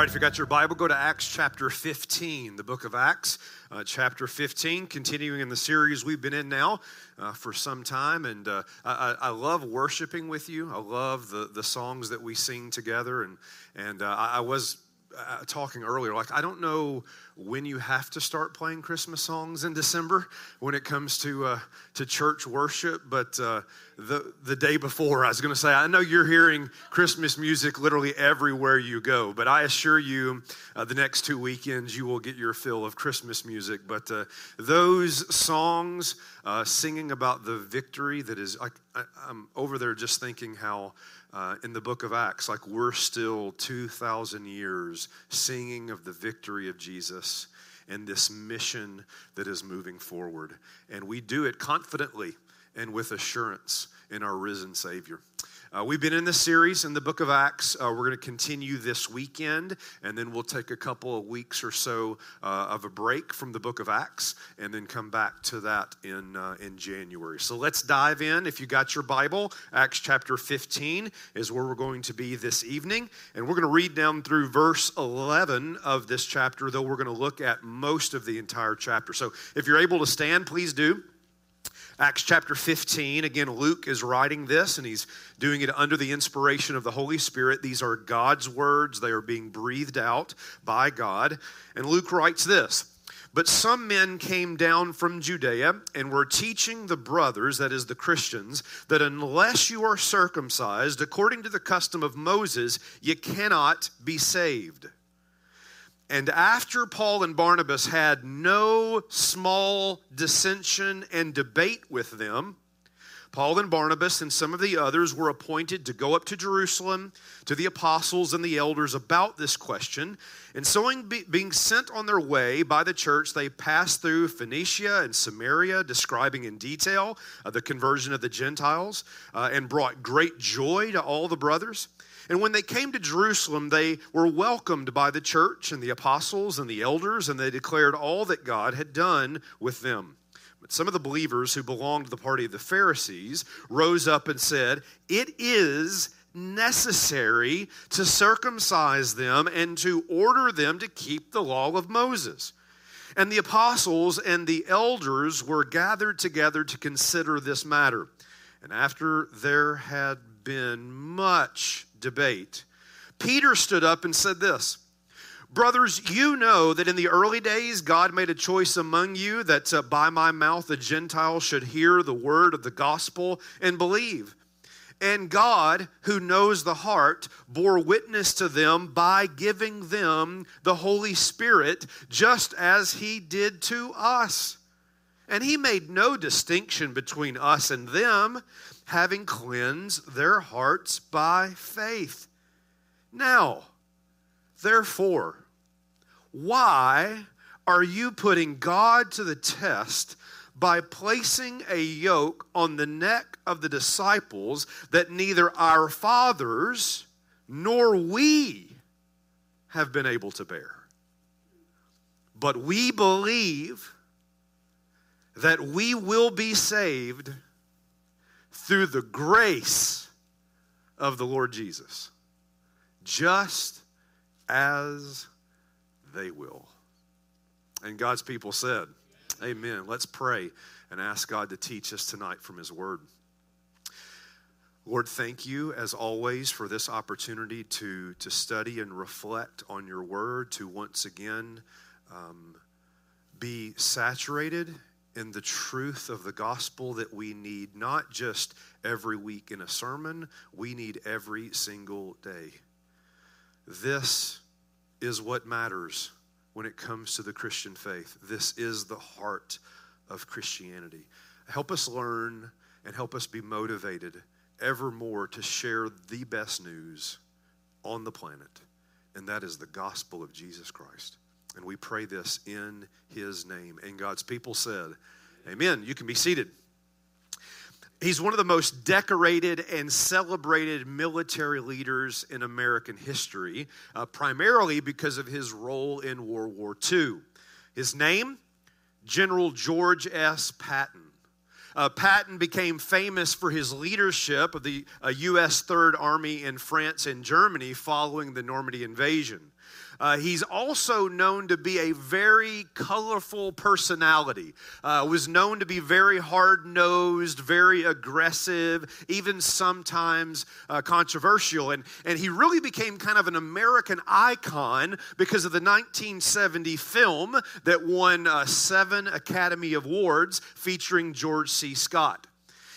Right, if you got your Bible, go to Acts chapter 15, the book of Acts, uh, chapter 15, continuing in the series we've been in now uh, for some time. And uh, I, I, love worshiping with you. I love the, the songs that we sing together. And, and uh, I was uh, talking earlier, like I don't know when you have to start playing Christmas songs in December when it comes to uh, to church worship, but uh, the the day before, I was going to say, I know you're hearing Christmas music literally everywhere you go, but I assure you, uh, the next two weekends you will get your fill of Christmas music. But uh, those songs uh, singing about the victory that is, like I, I'm over there just thinking how uh, in the book of Acts, like we're still 2,000 years singing of the victory of Jesus and this mission that is moving forward. And we do it confidently and with assurance in our risen Savior. Uh, we've been in this series in the book of Acts. Uh, we're going to continue this weekend, and then we'll take a couple of weeks or so uh, of a break from the book of Acts, and then come back to that in, uh, in January. So let's dive in. If you got your Bible, Acts chapter 15 is where we're going to be this evening, and we're going to read down through verse 11 of this chapter, though we're going to look at most of the entire chapter. So if you're able to stand, please do. Acts chapter 15, again, Luke is writing this and he's doing it under the inspiration of the Holy Spirit. These are God's words, they are being breathed out by God. And Luke writes this But some men came down from Judea and were teaching the brothers, that is, the Christians, that unless you are circumcised according to the custom of Moses, you cannot be saved. And after Paul and Barnabas had no small dissension and debate with them, Paul and Barnabas and some of the others were appointed to go up to Jerusalem to the apostles and the elders about this question. And so, being sent on their way by the church, they passed through Phoenicia and Samaria, describing in detail uh, the conversion of the Gentiles, uh, and brought great joy to all the brothers. And when they came to Jerusalem, they were welcomed by the church and the apostles and the elders, and they declared all that God had done with them. But some of the believers who belonged to the party of the Pharisees rose up and said, It is necessary to circumcise them and to order them to keep the law of Moses. And the apostles and the elders were gathered together to consider this matter. And after there had been much debate, Peter stood up and said this Brothers, you know that in the early days God made a choice among you that uh, by my mouth the Gentiles should hear the word of the gospel and believe. And God, who knows the heart, bore witness to them by giving them the Holy Spirit, just as He did to us. And He made no distinction between us and them having cleansed their hearts by faith. Now, therefore, why are you putting God to the test by placing a yoke on the neck of the disciples that neither our fathers nor we have been able to bear? But we believe that we will be saved through the grace of the Lord Jesus, just as they will. And God's people said, Amen. Let's pray and ask God to teach us tonight from His Word. Lord, thank you as always for this opportunity to, to study and reflect on your Word, to once again um, be saturated in the truth of the gospel that we need not just every week in a sermon, we need every single day. This is what matters when it comes to the Christian faith. This is the heart of Christianity. Help us learn and help us be motivated evermore to share the best news on the planet, and that is the gospel of Jesus Christ. And we pray this in his name. And God's people said, Amen. You can be seated. He's one of the most decorated and celebrated military leaders in American history, uh, primarily because of his role in World War II. His name, General George S. Patton. Uh, Patton became famous for his leadership of the uh, U.S. Third Army in France and Germany following the Normandy invasion. Uh, he's also known to be a very colorful personality. Uh, was known to be very hard nosed, very aggressive, even sometimes uh, controversial. And, and he really became kind of an American icon because of the 1970 film that won uh, seven Academy Awards featuring George C. Scott.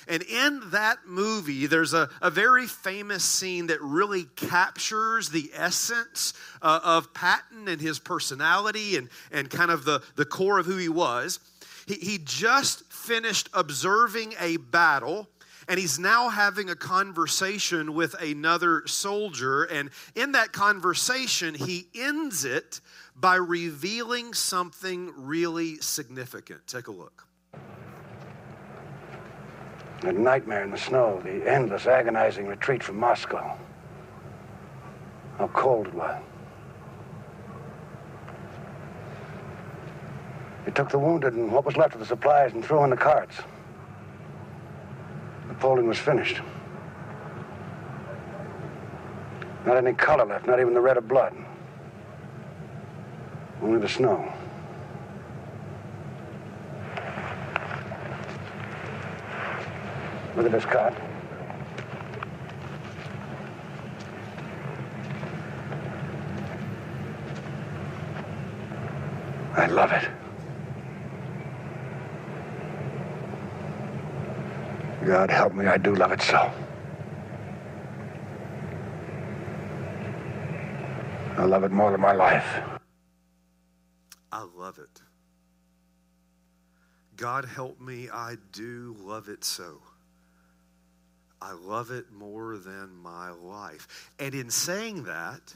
And in that movie, there's a, a very famous scene that really captures the essence uh, of Patton and his personality and, and kind of the, the core of who he was. He, he just finished observing a battle and he's now having a conversation with another soldier. And in that conversation, he ends it by revealing something really significant. Take a look. A nightmare in the snow, the endless, agonizing retreat from Moscow. How cold it was. He took the wounded and what was left of the supplies and threw in the carts. The polling was finished. Not any color left, not even the red of blood. Only the snow. Look at this cot. I love it. God help me, I do love it so. I love it more than my life. I love it. God help me, I do love it so. I love it more than my life. And in saying that,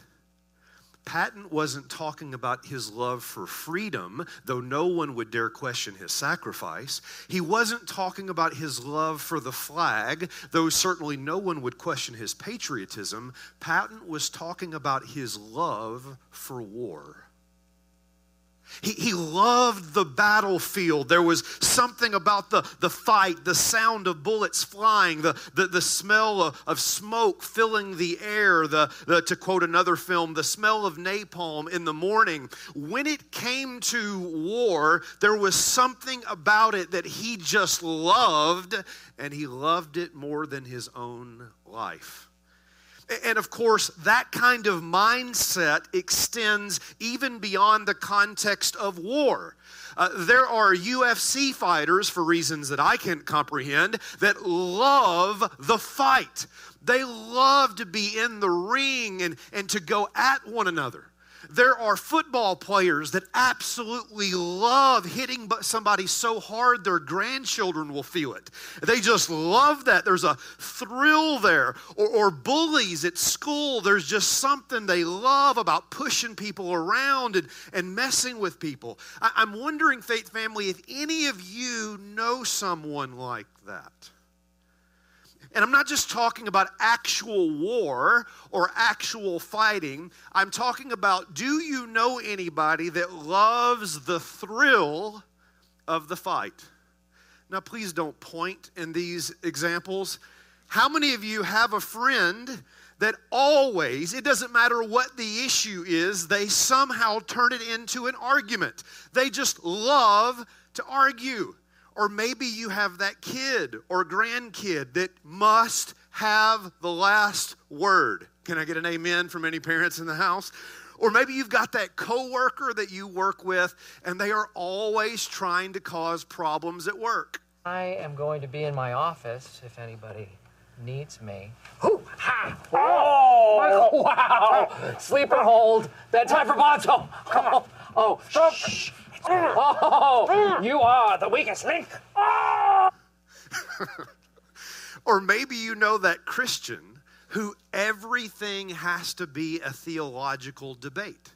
Patton wasn't talking about his love for freedom, though no one would dare question his sacrifice. He wasn't talking about his love for the flag, though certainly no one would question his patriotism. Patton was talking about his love for war. He, he loved the battlefield. There was something about the, the fight, the sound of bullets flying, the, the, the smell of, of smoke filling the air, the, the, to quote another film, the smell of napalm in the morning. When it came to war, there was something about it that he just loved, and he loved it more than his own life. And of course, that kind of mindset extends even beyond the context of war. Uh, there are UFC fighters, for reasons that I can't comprehend, that love the fight. They love to be in the ring and, and to go at one another. There are football players that absolutely love hitting somebody so hard their grandchildren will feel it. They just love that. There's a thrill there. Or, or bullies at school, there's just something they love about pushing people around and, and messing with people. I, I'm wondering, Faith Family, if any of you know someone like that. And I'm not just talking about actual war or actual fighting. I'm talking about do you know anybody that loves the thrill of the fight? Now, please don't point in these examples. How many of you have a friend that always, it doesn't matter what the issue is, they somehow turn it into an argument? They just love to argue. Or maybe you have that kid or grandkid that must have the last word. Can I get an amen from any parents in the house? Or maybe you've got that coworker that you work with and they are always trying to cause problems at work. I am going to be in my office if anybody needs me. Ooh, ha! Oh! Wow! Sleeper hold. Bedtime for Bonzo. Oh, oh, shh. Oh, you are the weakest link. Oh. or maybe you know that Christian who everything has to be a theological debate.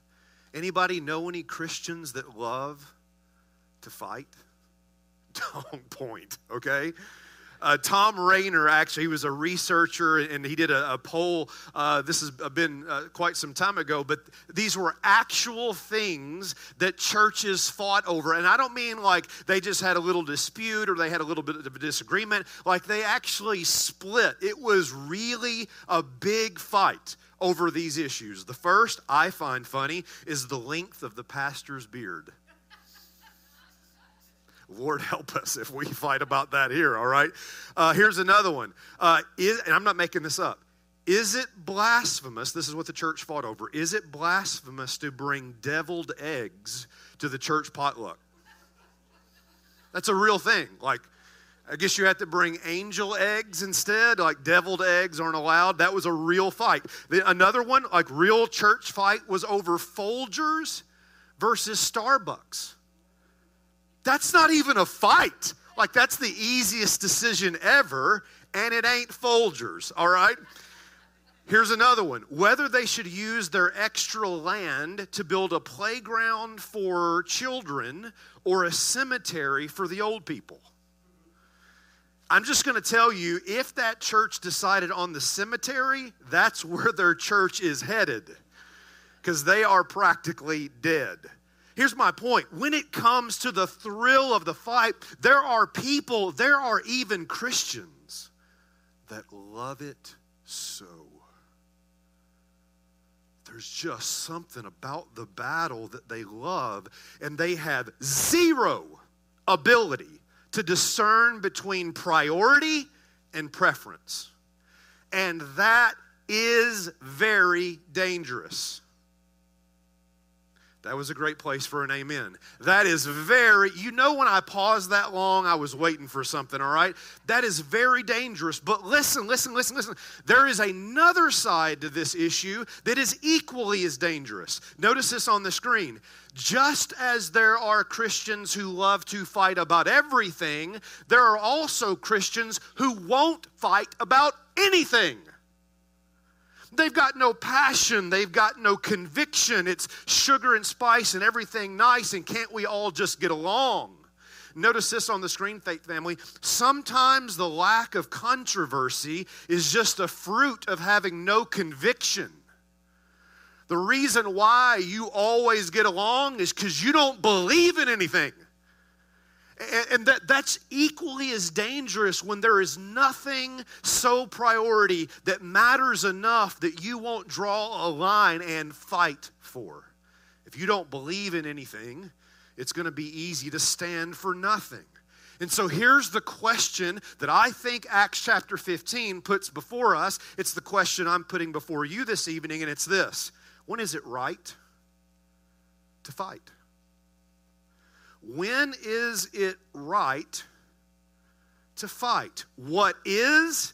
Anybody know any Christians that love to fight? Don't point, okay? Uh, Thom Rainer, actually, he was a researcher and he did a, a poll. Uh, this has been uh, quite some time ago, but these were actual things that churches fought over. And I don't mean like they just had a little dispute or they had a little bit of a disagreement, like they actually split. It was really a big fight over these issues. The first I find funny is the length of the pastor's beard. Lord help us if we fight about that here, all right? Uh, here's another one. Uh, is, and I'm not making this up. Is it blasphemous? This is what the church fought over. Is it blasphemous to bring deviled eggs to the church potluck? That's a real thing. Like, I guess you have to bring angel eggs instead, like deviled eggs aren't allowed. That was a real fight. Another one, like real church fight, was over Folgers versus Starbucks. That's not even a fight. Like, that's the easiest decision ever, and it ain't Folgers, all right? Here's another one whether they should use their extra land to build a playground for children or a cemetery for the old people. I'm just going to tell you if that church decided on the cemetery, that's where their church is headed because they are practically dead. Here's my point. When it comes to the thrill of the fight, there are people, there are even Christians that love it so. There's just something about the battle that they love, and they have zero ability to discern between priority and preference. And that is very dangerous. That was a great place for an amen. That is very, you know, when I paused that long, I was waiting for something, all right? That is very dangerous. But listen, listen, listen, listen. There is another side to this issue that is equally as dangerous. Notice this on the screen. Just as there are Christians who love to fight about everything, there are also Christians who won't fight about anything. They've got no passion. They've got no conviction. It's sugar and spice and everything nice, and can't we all just get along? Notice this on the screen, Faith Family. Sometimes the lack of controversy is just a fruit of having no conviction. The reason why you always get along is because you don't believe in anything. And that, that's equally as dangerous when there is nothing so priority that matters enough that you won't draw a line and fight for. If you don't believe in anything, it's going to be easy to stand for nothing. And so here's the question that I think Acts chapter 15 puts before us. It's the question I'm putting before you this evening, and it's this When is it right to fight? When is it right to fight? What is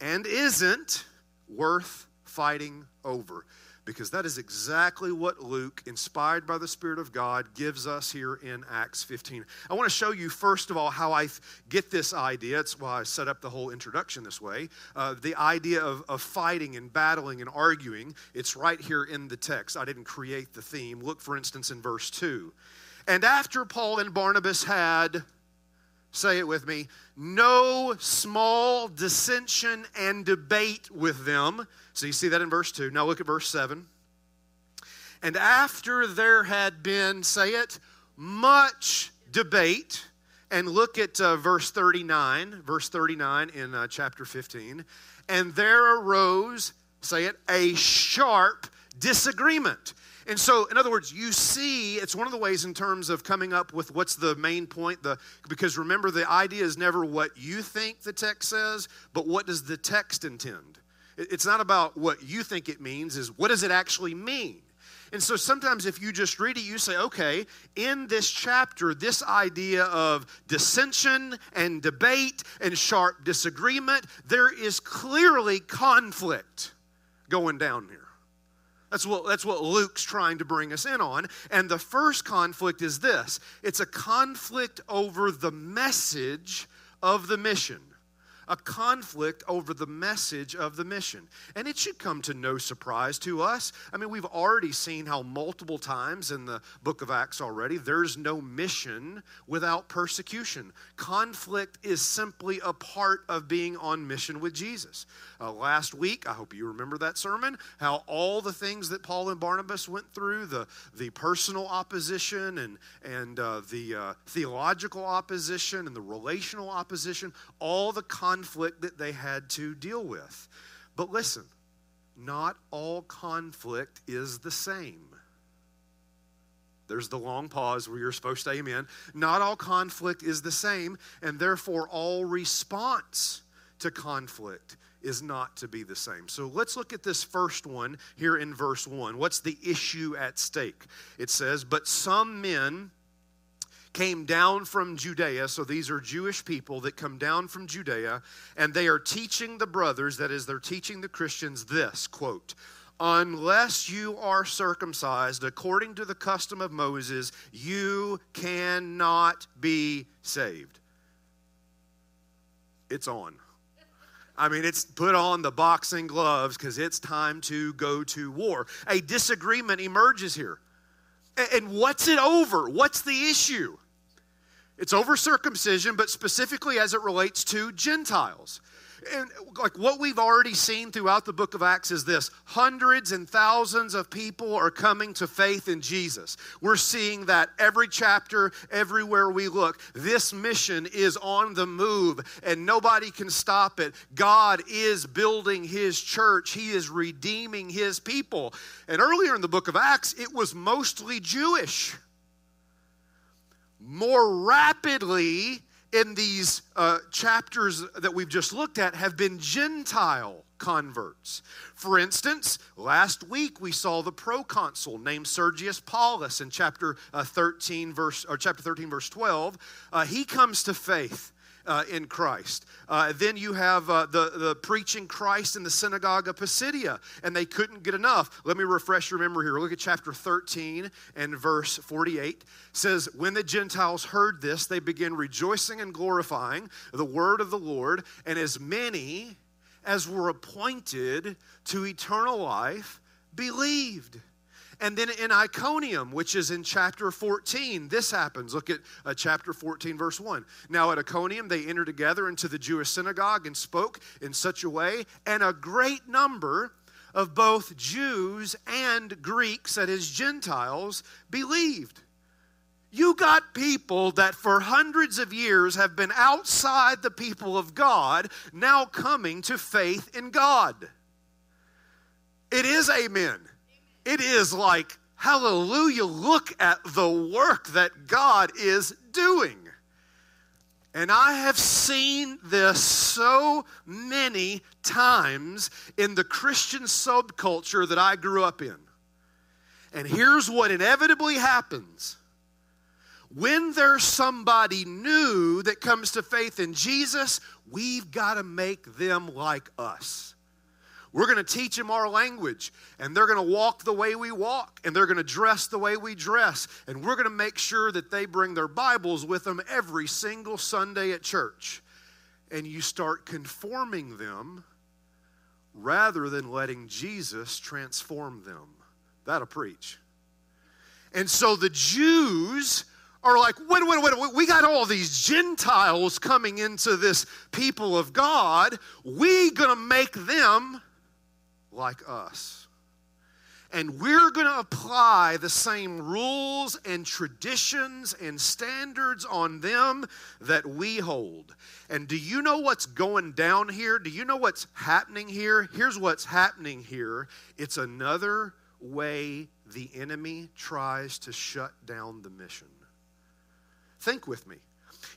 and isn't worth fighting over? Because that is exactly what Luke, inspired by the Spirit of God, gives us here in Acts 15. I want to show you, first of all, how I get this idea. It's why I set up the whole introduction this way. Uh, the idea of, of fighting and battling and arguing, it's right here in the text. I didn't create the theme. Look, for instance, in verse 2. And after Paul and Barnabas had, say it with me, no small dissension and debate with them. So you see that in verse 2. Now look at verse 7. And after there had been, say it, much debate, and look at uh, verse 39, verse 39 in uh, chapter 15. And there arose, say it, a sharp disagreement. And so, in other words, you see, it's one of the ways in terms of coming up with what's the main point. The, because remember, the idea is never what you think the text says, but what does the text intend? It's not about what you think it means, is what does it actually mean? And so sometimes if you just read it, you say, okay, in this chapter, this idea of dissension and debate and sharp disagreement, there is clearly conflict going down here. That's what, that's what Luke's trying to bring us in on. And the first conflict is this it's a conflict over the message of the mission. a conflict over the message of the mission. And it should come to no surprise to us. I mean, we've already seen how multiple times in the book of Acts already, there's no mission without persecution. Conflict is simply a part of being on mission with Jesus. Uh, last week, I hope you remember that sermon, how all the things that Paul and Barnabas went through the, the personal opposition and, and uh, the uh, theological opposition and the relational opposition, all the conflict that they had to deal with. But listen, not all conflict is the same. There's the long pause where you're supposed to amen. Not all conflict is the same, and therefore all response to conflict is not to be the same. So let's look at this first one here in verse 1. What's the issue at stake? It says, But some men came down from Judea. So these are Jewish people that come down from Judea, and they are teaching the brothers, that is, they're teaching the Christians this quote, Unless you are circumcised according to the custom of Moses, you cannot be saved. It's on. I mean, it's put on the boxing gloves because it's time to go to war. A disagreement emerges here. And what's it over? What's the issue? It's over circumcision, but specifically as it relates to Gentiles. And like what we've already seen throughout the book of Acts is this hundreds and thousands of people are coming to faith in Jesus. We're seeing that every chapter, everywhere we look. This mission is on the move and nobody can stop it. God is building his church, he is redeeming his people. And earlier in the book of Acts, it was mostly Jewish more rapidly in these uh, chapters that we've just looked at have been Gentile converts. For instance, last week we saw the proconsul named Sergius Paulus in chapter uh, 13 verse or chapter 13 verse 12. Uh, he comes to faith uh, in Christ. Uh, then you have uh, the, the preaching Christ in the synagogue of Pisidia, and they couldn't get enough. Let me refresh your memory here. Look at chapter 13 and verse 48. It says, When the Gentiles heard this, they began rejoicing and glorifying the word of the Lord, and as many as were appointed to eternal life believed. And then in Iconium, which is in chapter 14, this happens. Look at uh, chapter 14, verse 1. Now at Iconium, they entered together into the Jewish synagogue and spoke in such a way, and a great number of both Jews and Greeks, that is, Gentiles, believed. You got people that for hundreds of years have been outside the people of God now coming to faith in God. It is amen it is like, hallelujah, look at the work that God is doing. And I have seen this so many times in the Christian subculture that I grew up in. And here's what inevitably happens when there's somebody new that comes to faith in Jesus, we've got to make them like us. We're going to teach them our language, and they're going to walk the way we walk, and they're going to dress the way we dress, and we're going to make sure that they bring their Bibles with them every single Sunday at church. And you start conforming them rather than letting Jesus transform them. That'll preach. And so the Jews are like, wait, wait, wait, we got all these Gentiles coming into this people of God. We gonna make them like us. And we're going to apply the same rules and traditions and standards on them that we hold. And do you know what's going down here? Do you know what's happening here? Here's what's happening here it's another way the enemy tries to shut down the mission. Think with me.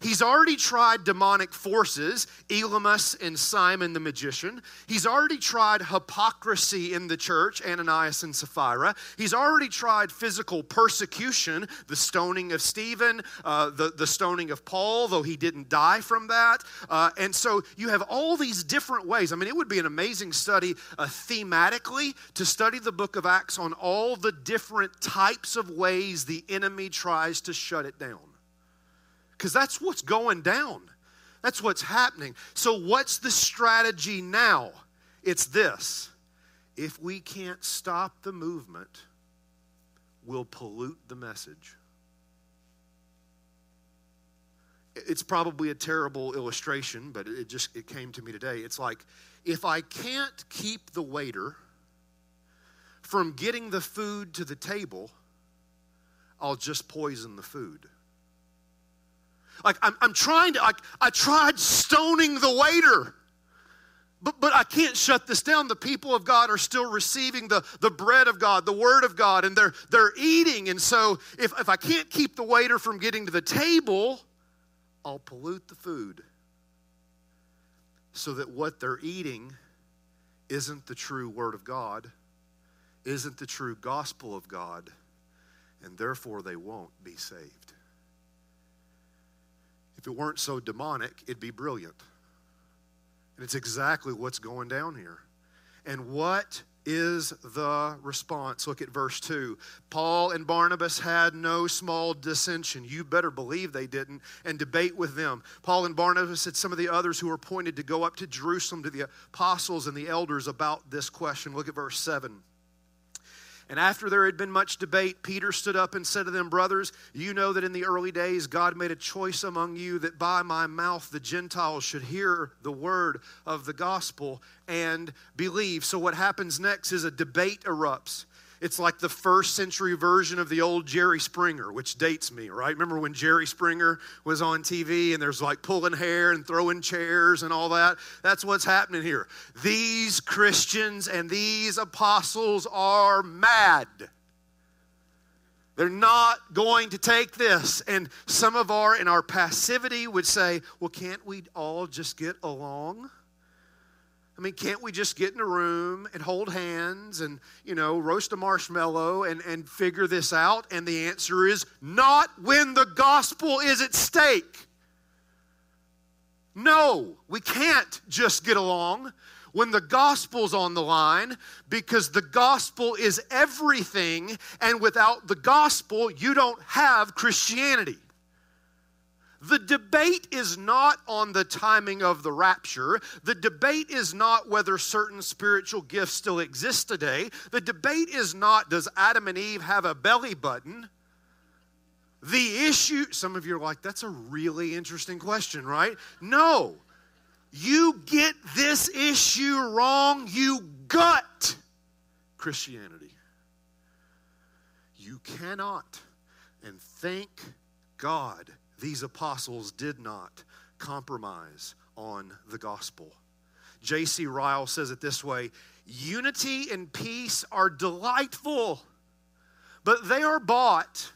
He's already tried demonic forces, Elymas and Simon the magician. He's already tried hypocrisy in the church, Ananias and Sapphira. He's already tried physical persecution, the stoning of Stephen, uh, the, the stoning of Paul, though he didn't die from that. Uh, and so you have all these different ways. I mean, it would be an amazing study uh, thematically to study the book of Acts on all the different types of ways the enemy tries to shut it down because that's what's going down. That's what's happening. So, what's the strategy now? It's this if we can't stop the movement, we'll pollute the message. It's probably a terrible illustration, but it just it came to me today. It's like if I can't keep the waiter from getting the food to the table, I'll just poison the food. Like I'm, I'm trying to, like I tried stoning the waiter. But, but I can't shut this down. The people of God are still receiving the, the bread of God, the word of God, and they're, they're eating. And so if, if I can't keep the waiter from getting to the table, I'll pollute the food so that what they're eating isn't the true word of God, isn't the true gospel of God, and therefore they won't be saved. If it weren't so demonic, it'd be brilliant. And it's exactly what's going down here. And what is the response? Look at verse 2. Paul and Barnabas had no small dissension. You better believe they didn't, and debate with them. Paul and Barnabas had some of the others who were appointed to go up to Jerusalem to the apostles and the elders about this question. Look at verse 7. And after there had been much debate, Peter stood up and said to them, Brothers, you know that in the early days God made a choice among you that by my mouth the Gentiles should hear the word of the gospel and believe. So, what happens next is a debate erupts. It's like the first century version of the old Jerry Springer, which dates me, right? Remember when Jerry Springer was on TV and there's like pulling hair and throwing chairs and all that? That's what's happening here. These Christians and these apostles are mad. They're not going to take this. And some of our, in our passivity, would say, well, can't we all just get along? I mean, can't we just get in a room and hold hands and, you know, roast a marshmallow and, and figure this out? And the answer is not when the gospel is at stake. No, we can't just get along when the gospel's on the line because the gospel is everything, and without the gospel, you don't have Christianity. The debate is not on the timing of the rapture. The debate is not whether certain spiritual gifts still exist today. The debate is not does Adam and Eve have a belly button? The issue, some of you are like, that's a really interesting question, right? No. You get this issue wrong, you gut Christianity. You cannot, and thank God these apostles did not compromise on the gospel. J.C. Ryle says it this way Unity and peace are delightful, but they are bought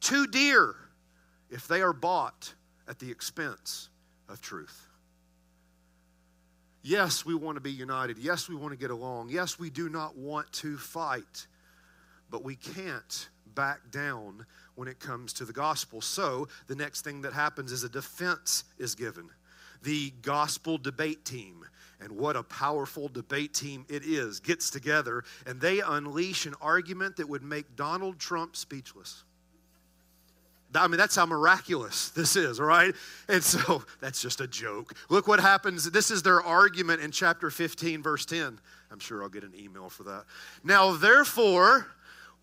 too dear if they are bought at the expense of truth. Yes, we want to be united. Yes, we want to get along. Yes, we do not want to fight, but we can't back down when it comes to the gospel. So the next thing that happens is a defense is given. The gospel debate team, and what a powerful debate team it is, gets together and they unleash an argument that would make Donald Trump speechless. I mean, that's how miraculous this is, right? And so that's just a joke. Look what happens. This is their argument in chapter 15, verse 10. I'm sure I'll get an email for that. Now, therefore,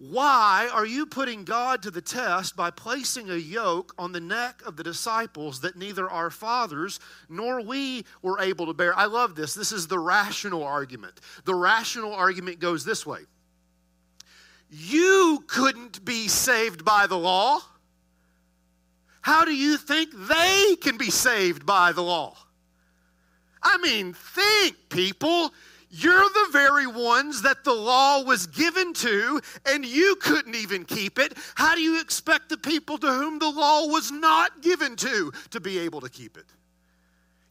why are you putting God to the test by placing a yoke on the neck of the disciples that neither our fathers nor we were able to bear? I love this. This is the rational argument. The rational argument goes this way You couldn't be saved by the law. How do you think they can be saved by the law? I mean, think, people. You're the very ones that the law was given to, and you couldn't even keep it. How do you expect the people to whom the law was not given to to be able to keep it?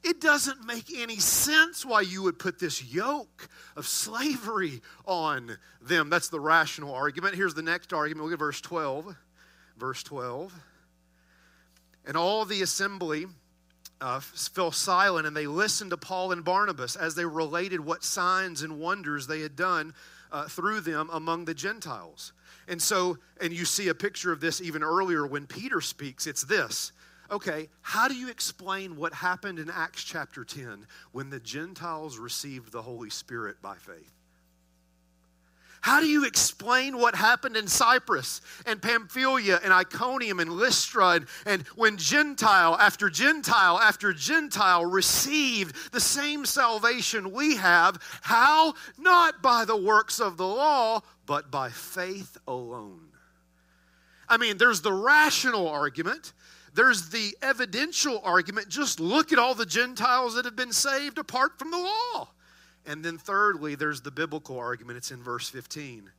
It doesn't make any sense why you would put this yoke of slavery on them. That's the rational argument. Here's the next argument. Look at verse 12. Verse 12. And all the assembly uh, fell silent and they listened to Paul and Barnabas as they related what signs and wonders they had done uh, through them among the Gentiles. And so, and you see a picture of this even earlier when Peter speaks. It's this okay, how do you explain what happened in Acts chapter 10 when the Gentiles received the Holy Spirit by faith? How do you explain what happened in Cyprus and Pamphylia and Iconium and Lystra and, and when Gentile after Gentile after Gentile received the same salvation we have? How? Not by the works of the law, but by faith alone. I mean, there's the rational argument. There's the evidential argument. Just look at all the Gentiles that have been saved apart from the law. And then, thirdly, there's the biblical argument. It's in verse 15.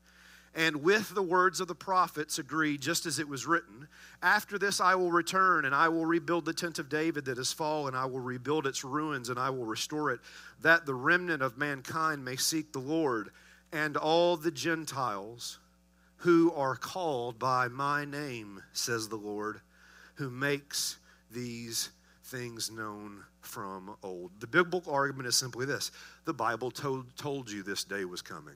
And with the words of the prophets agree, just as it was written After this I will return, and I will rebuild the tent of David that has fallen. I will rebuild its ruins, and I will restore it, that the remnant of mankind may seek the Lord, and all the Gentiles who are called by my name, says the Lord, who makes these things known from old. The biblical argument is simply this the Bible told, told you this day was coming.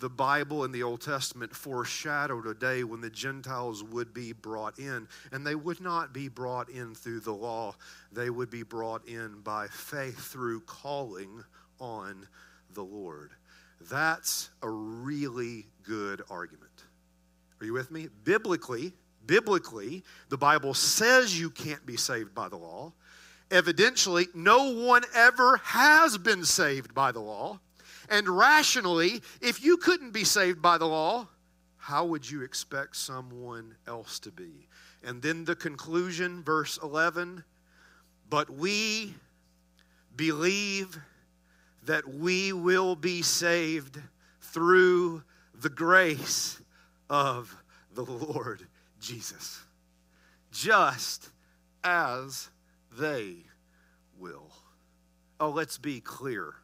The Bible in the Old Testament foreshadowed a day when the Gentiles would be brought in, and they would not be brought in through the law. They would be brought in by faith through calling on the Lord. That's a really good argument. Are you with me? Biblically, biblically, the Bible says you can't be saved by the law. Evidentially, no one ever has been saved by the law. And rationally, if you couldn't be saved by the law, how would you expect someone else to be? And then the conclusion, verse 11 But we believe that we will be saved through the grace of the Lord Jesus, just as they will. Oh, let's be clear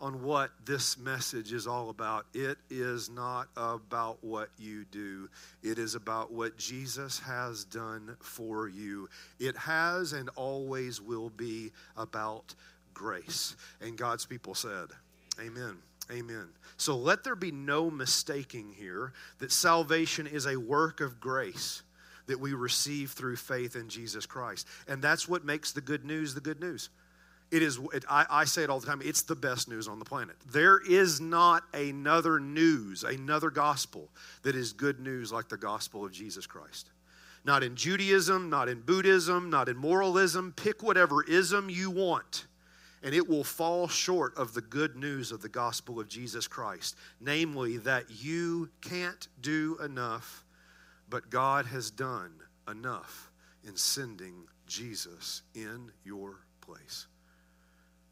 on what this message is all about. It is not about what you do, it is about what Jesus has done for you. It has and always will be about grace. And God's people said, Amen. Amen. So let there be no mistaking here that salvation is a work of grace that we receive through faith in Jesus Christ. And that's what makes the good news the good news. It is, it, I, I say it all the time, it's the best news on the planet. There is not another news, another gospel that is good news like the gospel of Jesus Christ. Not in Judaism, not in Buddhism, not in moralism. Pick whatever ism you want, and it will fall short of the good news of the gospel of Jesus Christ. Namely, that you can't do enough but God has done enough in sending Jesus in your place.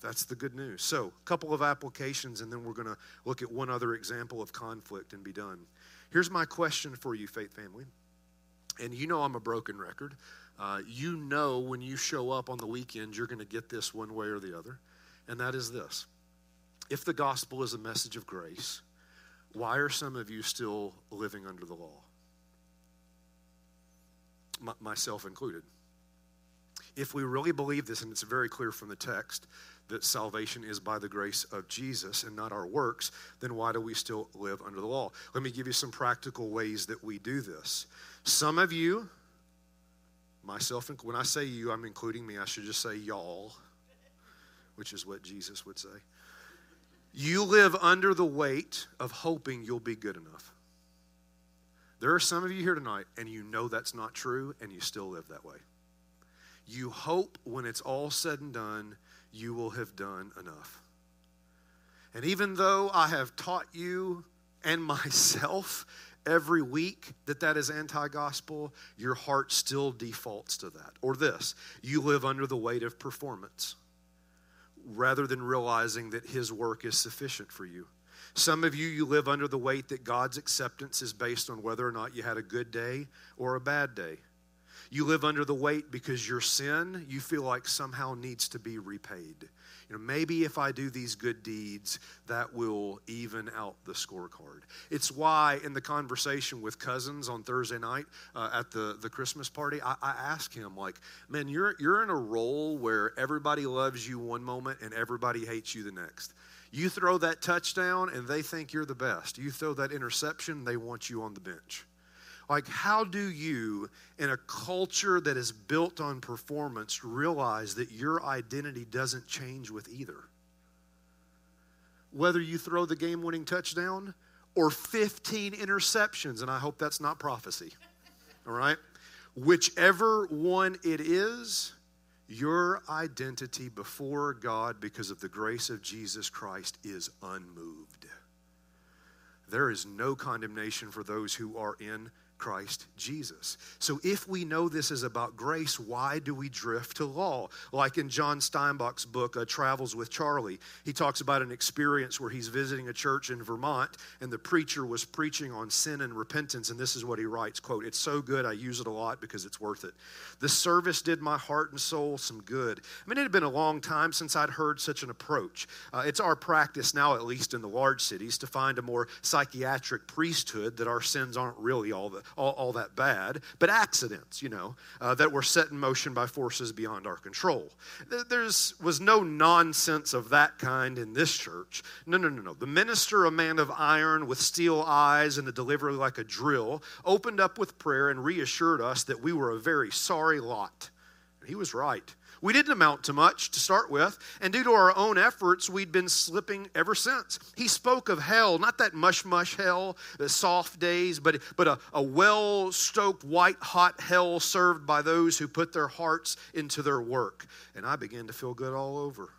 That's the good news. So, a couple of applications, and then we're going to look at one other example of conflict and be done. Here's my question for you, Faith Family. And you know I'm a broken record. Uh, you know when you show up on the weekend, you're going to get this one way or the other. And that is this If the gospel is a message of grace, why are some of you still living under the law? Myself included. If we really believe this, and it's very clear from the text that salvation is by the grace of Jesus and not our works, then why do we still live under the law? Let me give you some practical ways that we do this. Some of you, myself, when I say you, I'm including me, I should just say y'all, which is what Jesus would say. You live under the weight of hoping you'll be good enough. There are some of you here tonight, and you know that's not true, and you still live that way. You hope when it's all said and done, you will have done enough. And even though I have taught you and myself every week that that is anti gospel, your heart still defaults to that. Or this you live under the weight of performance rather than realizing that His work is sufficient for you. Some of you, you live under the weight that God's acceptance is based on whether or not you had a good day or a bad day. You live under the weight because your sin, you feel like somehow needs to be repaid. You know, maybe if I do these good deeds, that will even out the scorecard. It's why in the conversation with Cousins on Thursday night uh, at the, the Christmas party, I, I asked him, like, man, you're, you're in a role where everybody loves you one moment and everybody hates you the next. You throw that touchdown and they think you're the best. You throw that interception, they want you on the bench. Like, how do you, in a culture that is built on performance, realize that your identity doesn't change with either? Whether you throw the game winning touchdown or 15 interceptions, and I hope that's not prophecy, all right? Whichever one it is, your identity before God because of the grace of Jesus Christ is unmoved. There is no condemnation for those who are in Christ Jesus. So if we know this is about grace, why do we drift to law? Like in John Steinbeck's book, uh, Travels with Charlie, he talks about an experience where he's visiting a church in Vermont and the preacher was preaching on sin and repentance. And this is what he writes, quote, it's so good, I use it a lot because it's worth it. The service did my heart and soul some good. I mean, it had been a long time since I'd heard such an approach. Uh, it's our practice now, at least in the large cities, to find a more psychiatric priesthood that our sins aren't really all the all, all that bad, but accidents, you know, uh, that were set in motion by forces beyond our control. There was no nonsense of that kind in this church. No, no, no, no. The minister, a man of iron with steel eyes and a delivery like a drill, opened up with prayer and reassured us that we were a very sorry lot. And he was right. We didn't amount to much to start with, and due to our own efforts, we'd been slipping ever since. He spoke of hell, not that mush mush hell, the soft days, but, but a, a well stoked, white hot hell served by those who put their hearts into their work. And I began to feel good all over.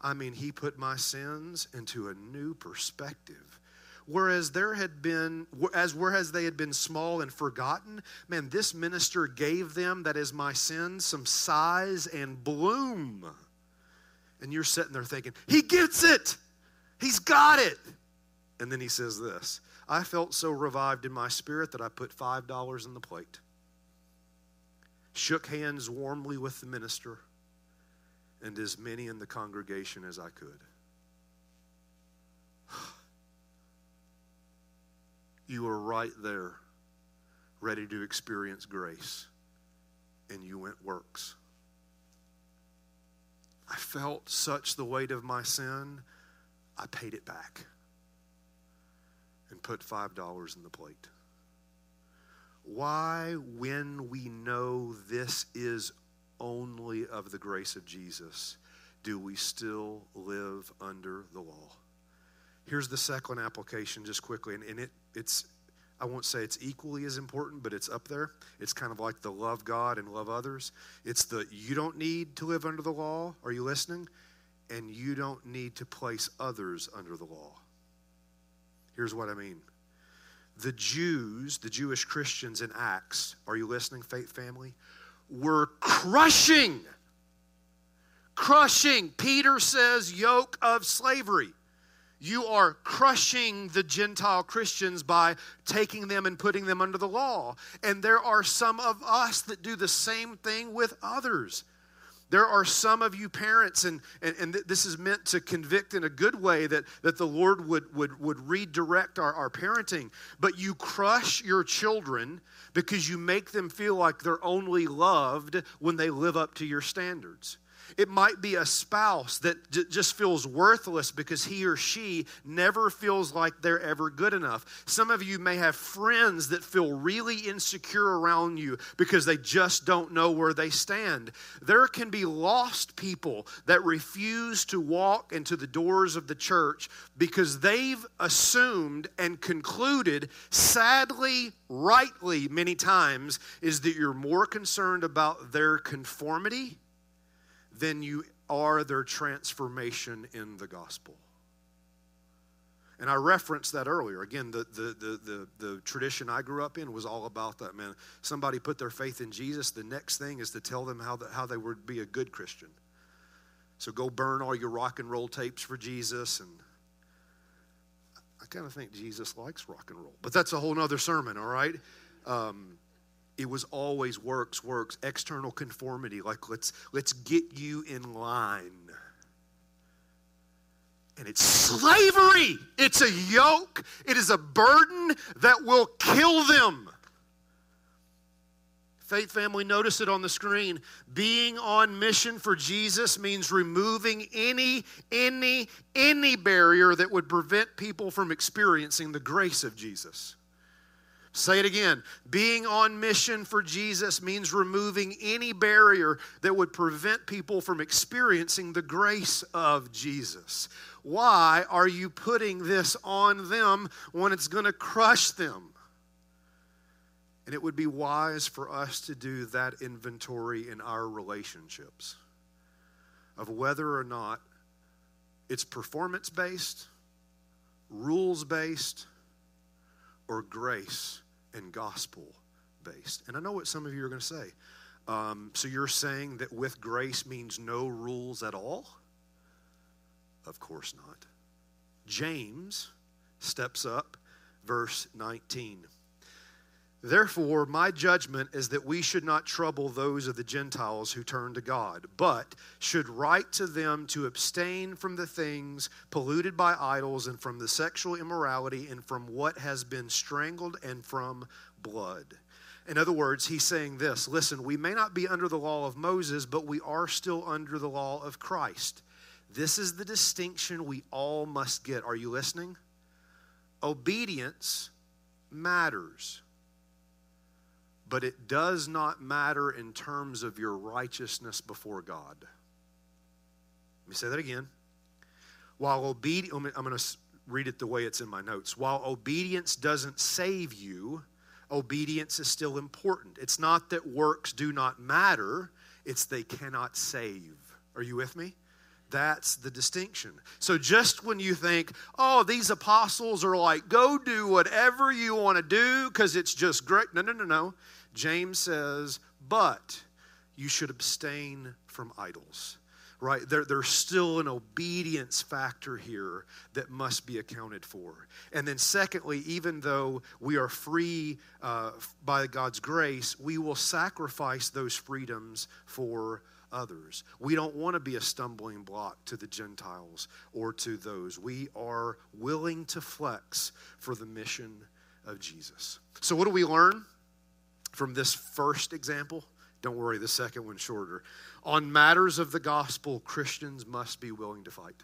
I mean, he put my sins into a new perspective whereas there had been as whereas they had been small and forgotten man this minister gave them that is my sin some size and bloom. And you're sitting there thinking he gets it! He's got it! And then he says this i felt so revived in my spirit that i put five dollars in the plate. Shook hands warmly with the minister and as many in the congregation as i could you were right there, ready to experience grace, and you went works. I felt such the weight of my sin, I paid it back and put $5 in the plate. Why, when we know this is only of the grace of Jesus, do we still live under the law? Here's the second application, just quickly, and, and it, it's I won't say it's equally as important, but it's up there. It's kind of like the love God and love others. It's the you don't need to live under the law. Are you listening? And you don't need to place others under the law. Here's what I mean. The Jews, the Jewish Christians in Acts, are you listening, faith family? Were crushing, crushing, Peter says, yoke of slavery you are crushing the Gentile Christians by taking them and putting them under the law. And there are some of us that do the same thing with others. There are some of you parents, and, and, and this is meant to convict in a good way that, that the Lord would, would, would redirect our, our parenting. But you crush your children because you make them feel like they're only loved when they live up to your standards. It might be a spouse that j- just feels worthless because he or she never feels like they're ever good enough. Some of you may have friends that feel really insecure around you because they just don't know where they stand. There can be lost people that refuse to walk into the doors of the church because they've assumed and concluded, sadly, rightly, many times, is that you're more concerned about their conformity than you are their transformation in the gospel. And I referenced that earlier. Again, the, the, the, the, tradition I grew up in was all about that, man. Somebody put their faith in Jesus, the next thing is to tell them how, how they would be a good Christian. So go burn all your rock and roll tapes for Jesus. And I kind of think Jesus likes rock and roll, but that's a whole nother sermon, all right? Um, It was always works works external conformity. Like let's let's get you in line. And it's slavery. It's a yoke. It is a burden that will kill them. Faith family notice it on the screen. Being on mission for jesus means removing any any any barrier that would prevent people from experiencing the grace of jesus Say it again. Being on mission for Jesus means removing any barrier that would prevent people from experiencing the grace of Jesus. Why are you putting this on them when it's going to crush them? And it would be wise for us to do that inventory in our relationships of whether or not it's performance based, rules based, or grace and gospel based. And I know what some of you are going to say. Um, so you're saying that with grace means no rules at all? Of course not. James steps up, verse 19. Therefore, my judgment is that we should not trouble those of the Gentiles who turn to God, but should write to them to abstain from the things polluted by idols, and from the sexual immorality, and from what has been strangled, and from blood. In other words, he's saying this listen, we may not be under the law of Moses, but we are still under the law of Christ. This is the distinction we all must get. Are you listening? Obedience matters but it does not matter in terms of your righteousness before God. Let me say that again. While obedience, I'm going to read it the way it's in my notes. While obedience doesn't save you, obedience is still important. It's not that works do not matter, it's they cannot save. Are you with me? That's the distinction. So just when you think, oh, these apostles are like, go do whatever you want to do because it's just great. No, no, no, no. James says, but you should abstain from idols. Right? There, there's still an obedience factor here that must be accounted for. And then, secondly, even though we are free uh, by God's grace, we will sacrifice those freedoms for others. We don't want to be a stumbling block to the Gentiles or to those. We are willing to flex for the mission of Jesus. So, what do we learn? From this first example. Don't worry, the second one's shorter. On matters of the gospel, Christians must be willing to fight.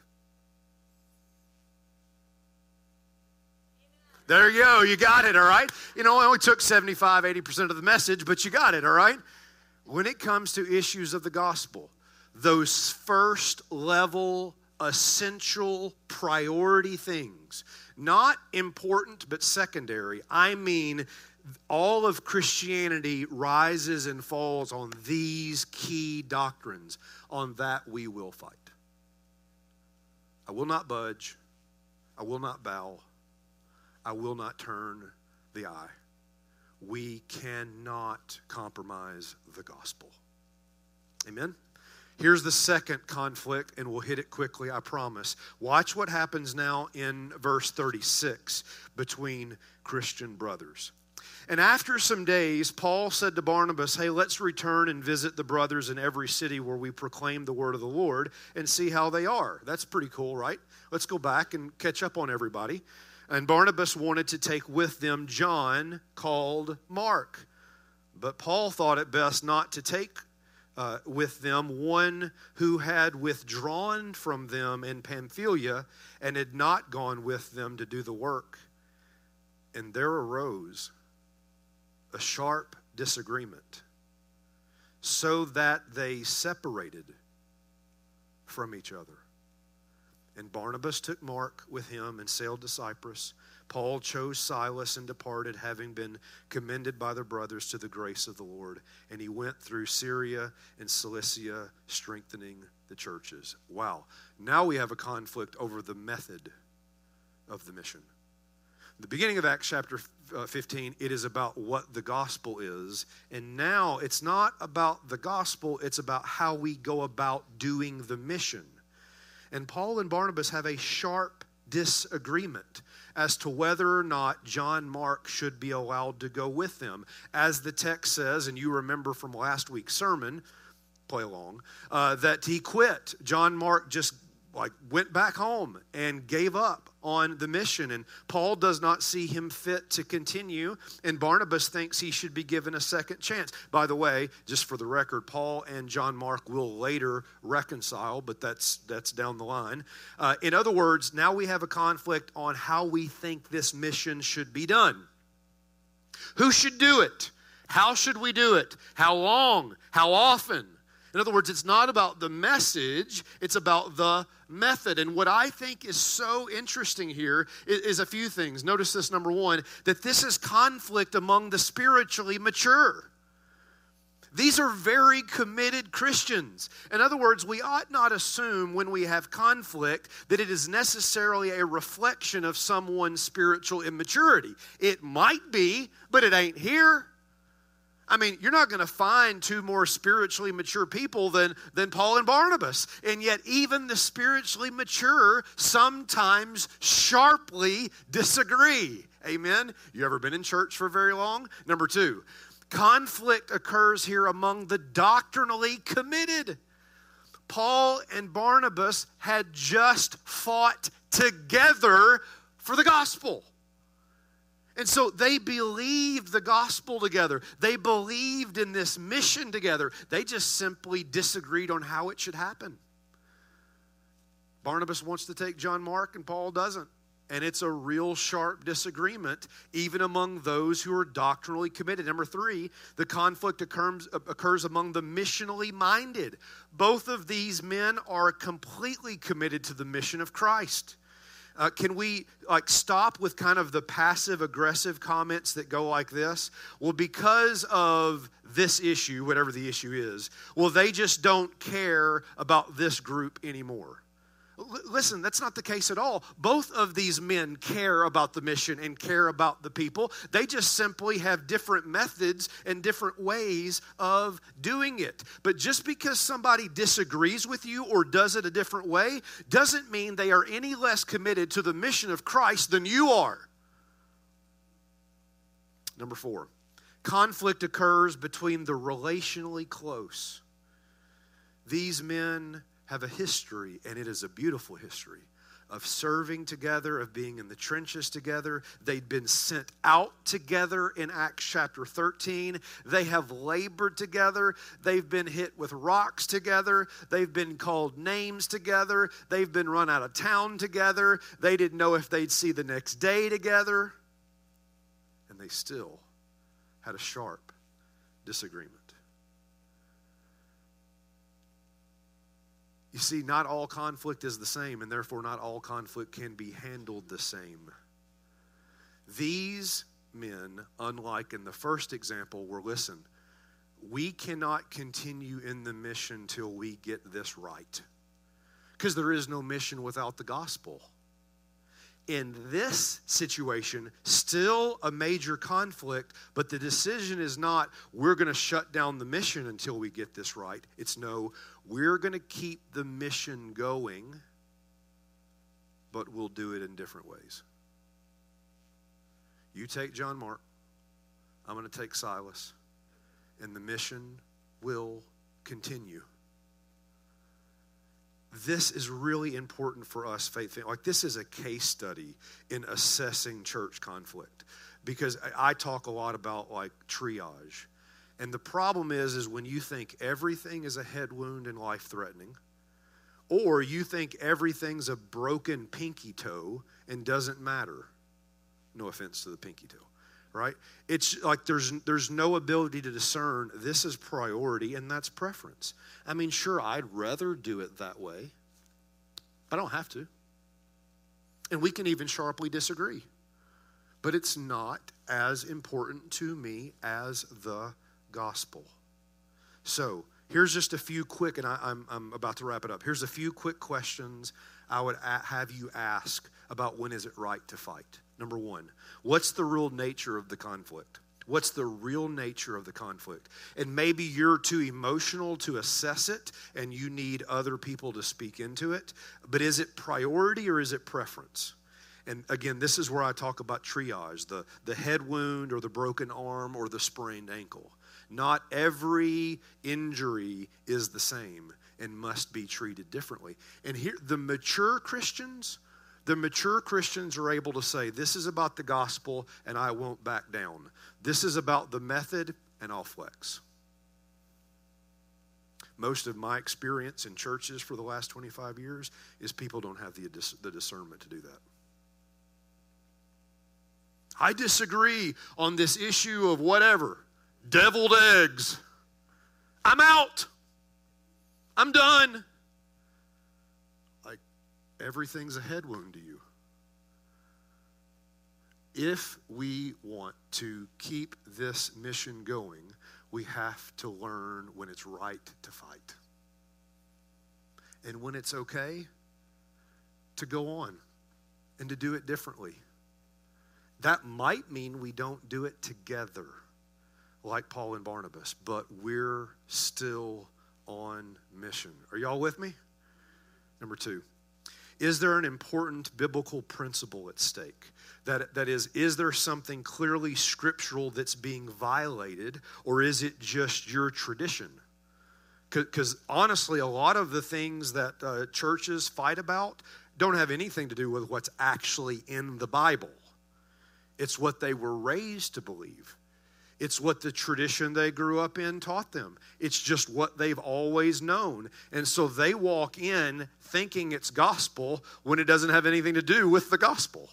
There you go. You got it, all right? You know, it only took 75, 80% of the message, but you got it, all right? When it comes to issues of the gospel, those first level, essential, priority things, not important but secondary, I mean all of Christianity rises and falls on these key doctrines. On that, we will fight. I will not budge. I will not bow. I will not turn the eye. We cannot compromise the gospel. Amen? Here's the second conflict, and we'll hit it quickly, I promise. Watch what happens now in verse 36 between Christian brothers. And after some days, Paul said to Barnabas, Hey, let's return and visit the brothers in every city where we proclaim the word of the Lord and see how they are. That's pretty cool, right? Let's go back and catch up on everybody. And Barnabas wanted to take with them John, called Mark. But Paul thought it best not to take uh, with them one who had withdrawn from them in Pamphylia and had not gone with them to do the work. And there arose a sharp disagreement so that they separated from each other. And Barnabas took Mark with him and sailed to Cyprus. Paul chose Silas and departed, having been commended by the brothers to the grace of the Lord. And he went through Syria and Cilicia, strengthening the churches. Wow. Now we have a conflict over the method of the mission. The beginning of Acts chapter uh, 15, it is about what the gospel is. And now it's not about the gospel, it's about how we go about doing the mission. And Paul and Barnabas have a sharp disagreement as to whether or not John Mark should be allowed to go with them. As the text says, and you remember from last week's sermon, play along, uh, that he quit. John Mark just like went back home and gave up on the mission and Paul does not see him fit to continue and Barnabas thinks he should be given a second chance. By the way, just for the record, Paul and John Mark will later reconcile, but that's that's down the line. Uh, in other words, now we have a conflict on how we think this mission should be done. Who should do it? How should we do it? How long? How often? In other words, it's not about the message, it's about the method. And what I think is so interesting here is, is, a few things. Notice this number one that this is conflict among the spiritually mature. These are very committed Christians. In other words, we ought not assume when we have conflict that it is necessarily a reflection of someone's spiritual immaturity. It might be, but it ain't here. I mean, you're not going to find two more spiritually mature people than, than Paul and Barnabas. And yet, even the spiritually mature sometimes sharply disagree. Amen? You ever been in church for very long? Number two, conflict occurs here among the doctrinally committed. Paul and Barnabas had just fought together for the gospel. And so they believed the gospel together. They believed in this mission together. They just simply disagreed on how it should happen. Barnabas wants to take John Mark, and Paul doesn't. And it's a real sharp disagreement, even among those who are doctrinally committed. Number three, the conflict occurs, occurs among the missionally minded. Both of these men are completely committed to the mission of Christ. Uh, can we like stop with kind of the passive aggressive comments that go like this? Well, because of this issue, whatever the issue is, well, they just don't care about this group anymore. Listen, that's not the case at all. Both of these men care about the mission and care about the people. They just simply have different methods and different ways of doing it. But just because somebody disagrees with you or does it a different way doesn't mean they are any less committed to the mission of Christ than you are. Number four, conflict occurs between the relationally close. These men have a history, and it is a beautiful history of serving together, of being in the trenches together. They'd been sent out together in Acts chapter 13. They have labored together. They've been hit with rocks together. They've been called names together. They've been run out of town together. They didn't know if they'd see the next day together. And they still had a sharp disagreement. You see, not all conflict is the same, and therefore not all conflict can be handled the same. These men, unlike in the first example, were listen, we cannot continue in the mission till we get this right. Because there is no mission without the gospel in this situation, still a major conflict, but the decision is not we're going to shut down the mission until we get this right. It's no, we're going to keep the mission going, but we'll do it in different ways. You take John Mark, I'm going to take Silas, and the mission will continue this is really important for us faith like this is a case study in assessing church conflict. Because i talk a lot about like triage. And the problem is is when you think everything is a head wound and life threatening or you think everything's a broken pinky toe and doesn't matter. No offense to the pinky toe right? It's like there's there's no ability to discern this is priority and that's preference. I mean sure i'd rather do it that way. But i don't have to. And we can even sharply disagree. But it's not as important to me as the gospel. So here's just a few quick and I, am I'm, I'm about to wrap it up. Here's a few quick questions i would have you ask about when is it right to fight Number one, what's the real nature of the conflict? What's the real nature of the conflict? And maybe you're too emotional to assess it and you need other people to speak into it. But is it priority or is it preference? And again, this is where I talk about triage the, the head wound or the broken arm or the sprained ankle. Not every injury is the same and must be treated differently. And here, the mature Christians the mature Christians are able to say, This is about the gospel, and I won't back down. This is about the method, and I'll flex. Most of my experience in churches for the last 25 years is people don't have the, the discernment to do that. I disagree on this issue of whatever, deviled eggs. I'm out. I'm done. Everything's a head wound to you. If we want to keep this mission going, we have to learn when it's right to fight and when it's okay to go on and to do it differently. That might mean we don't do it together like Paul and Barnabas, but we're still on mission. Are y'all with me? Number two, is there an important biblical principle at stake? That, that is, is there something clearly scriptural that's being violated, or is it just your tradition? Because honestly, a lot of the things that uh, churches fight about don't have anything to do with what's actually in the Bible. It's what they were raised to believe. It's what the tradition they grew up in taught them. It's just what they've always known. And so they walk in thinking it's gospel when it doesn't have anything to do with the gospel.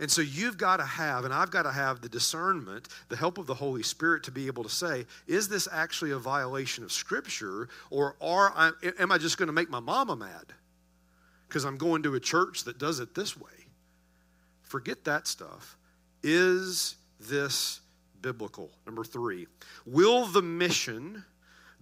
And so you've got to have, and I've got to have the discernment, the help of the Holy Spirit to be able to say, is this actually a violation of Scripture, or are I, am I just going to make my mama mad because I'm going to a church that does it this way? Forget that stuff. Is this biblical? Number three, will the mission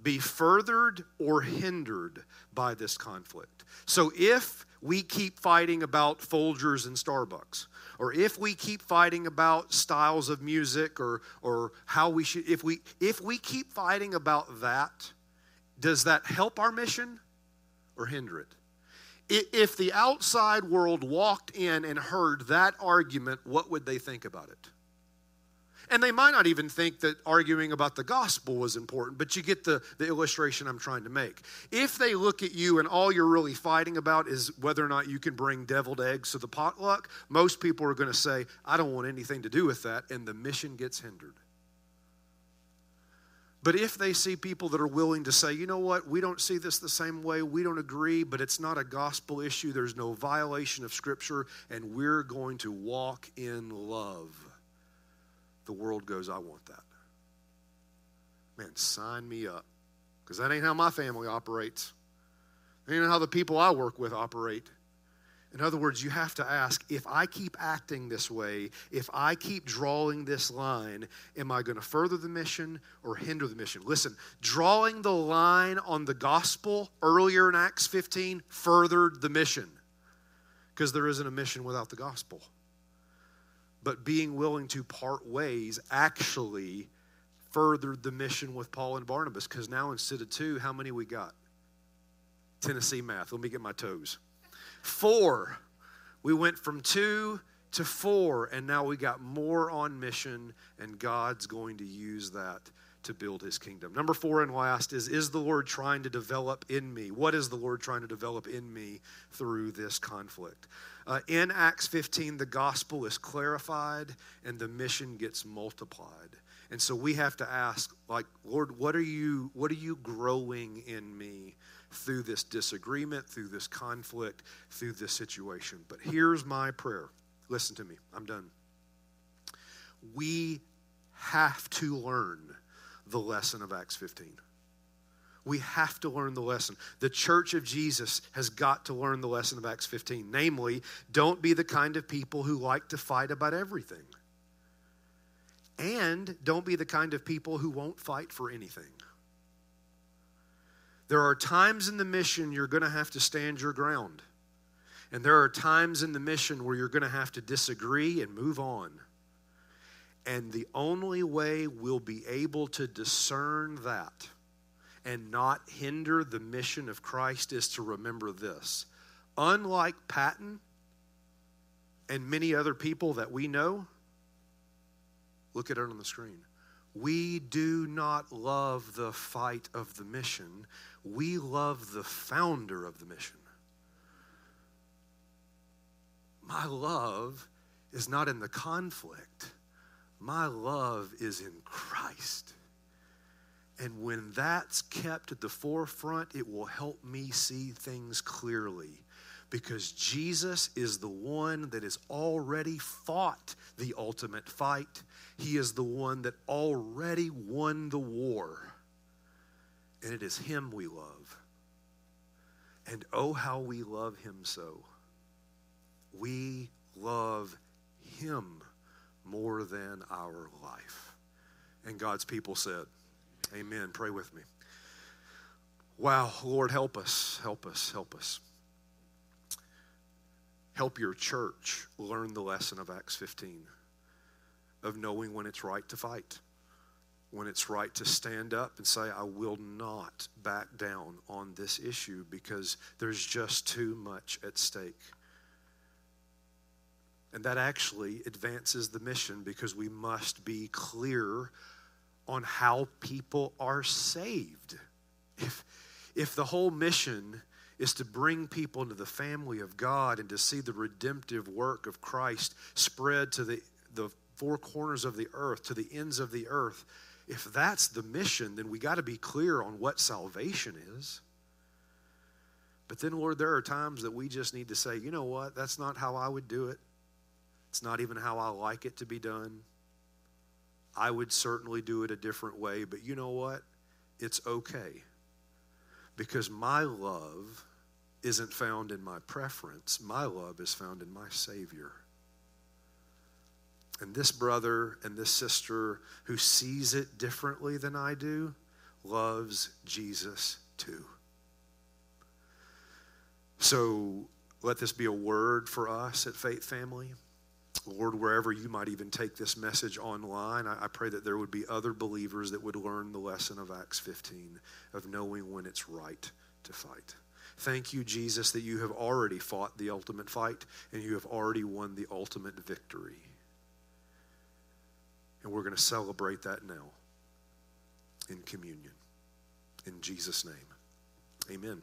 be furthered or hindered by this conflict? So if we keep fighting about Folgers and Starbucks, or if we keep fighting about styles of music or or how we should if we if we keep fighting about that does that help our mission or hinder it if the outside world walked in and heard that argument what would they think about it and they might not even think that arguing about the gospel was important, but you get the, the illustration I'm trying to make. If they look at you and all you're really fighting about is whether or not you can bring deviled eggs to the potluck, most people are going to say, I don't want anything to do with that, and the mission gets hindered. But if they see people that are willing to say, you know what, we don't see this the same way, we don't agree, but it's not a gospel issue, there's no violation of Scripture, and we're going to walk in love the world goes, I want that. Man, sign me up. Because that ain't how my family operates. That ain't how the people I work with operate. In other words, you have to ask if I keep acting this way, if I keep drawing this line, am I going to further the mission or hinder the mission? Listen, drawing the line on the gospel earlier in Acts 15 furthered the mission because there isn't a mission without the gospel but being willing to part ways actually furthered the mission with Paul and Barnabas because now instead of two, how many we got? Tennessee math. Let me get my toes. Four. We went from two to four, and now we got more on mission, and God's going to use that to build his kingdom. Number four and last is Is the Lord trying to develop in me? What is the Lord trying to develop in me through this conflict? Uh, in Acts 15, the gospel is clarified and the mission gets multiplied. And so we have to ask, like, Lord, what are you, what are you growing in me through this disagreement, through this conflict, through this situation? But here's my prayer. Listen to me. I'm done. We have to learn the lesson of Acts 15. We have to learn the lesson. The church of Jesus has got to learn the lesson of Acts 15. Namely, don't be the kind of people who like to fight about everything. And don't be the kind of people who won't fight for anything. There are times in the mission you're going to have to stand your ground. And there are times in the mission where you're going to have to disagree and move on. And the only way we'll be able to discern that and not hinder the mission of Christ is to remember this. Unlike Patton and many other people that we know, look at it on the screen. We do not love the fight of the mission, we love the founder of the mission. My love is not in the conflict, my love is in Christ. And when that's kept at the forefront, it will help me see things clearly. because Jesus is the one that has already fought the ultimate fight. He is the one that already won the war. And it is Him we love. And oh, how we love Him so. We love Him more than our life. And God's people said, Amen. Pray with me. Wow, Lord, help us, help us, help us. Help your church learn the lesson of Acts 15 of knowing when it's right to fight, when it's right to stand up and say, I will not back down on this issue because there's just too much at stake. And that actually advances the mission because we must be clear on how people are saved. If, if the whole mission is to bring people into the family of God and to see the redemptive work of Christ spread to the, the four corners of the earth, to the ends of the earth, if that's the mission, then we got to be clear on what salvation is. But then, Lord, there are times that we just need to say, you know what, that's not how I would do it. It's not even how I like it to be done. I would certainly do it a different way, but you know what? It's okay. Because my love isn't found in my preference, my love is found in my Savior. And this brother and this sister who sees it differently than I do loves Jesus too. So let this be a word for us at Faith Family. Lord, wherever you might even take this message online, I, I, pray that there would be other believers that would learn the lesson of Acts 15 of knowing when it's right to fight. Thank you, Jesus, that you have already fought the ultimate fight and you have already won the ultimate victory. And we're going to celebrate that now in communion. In Jesus' name, amen.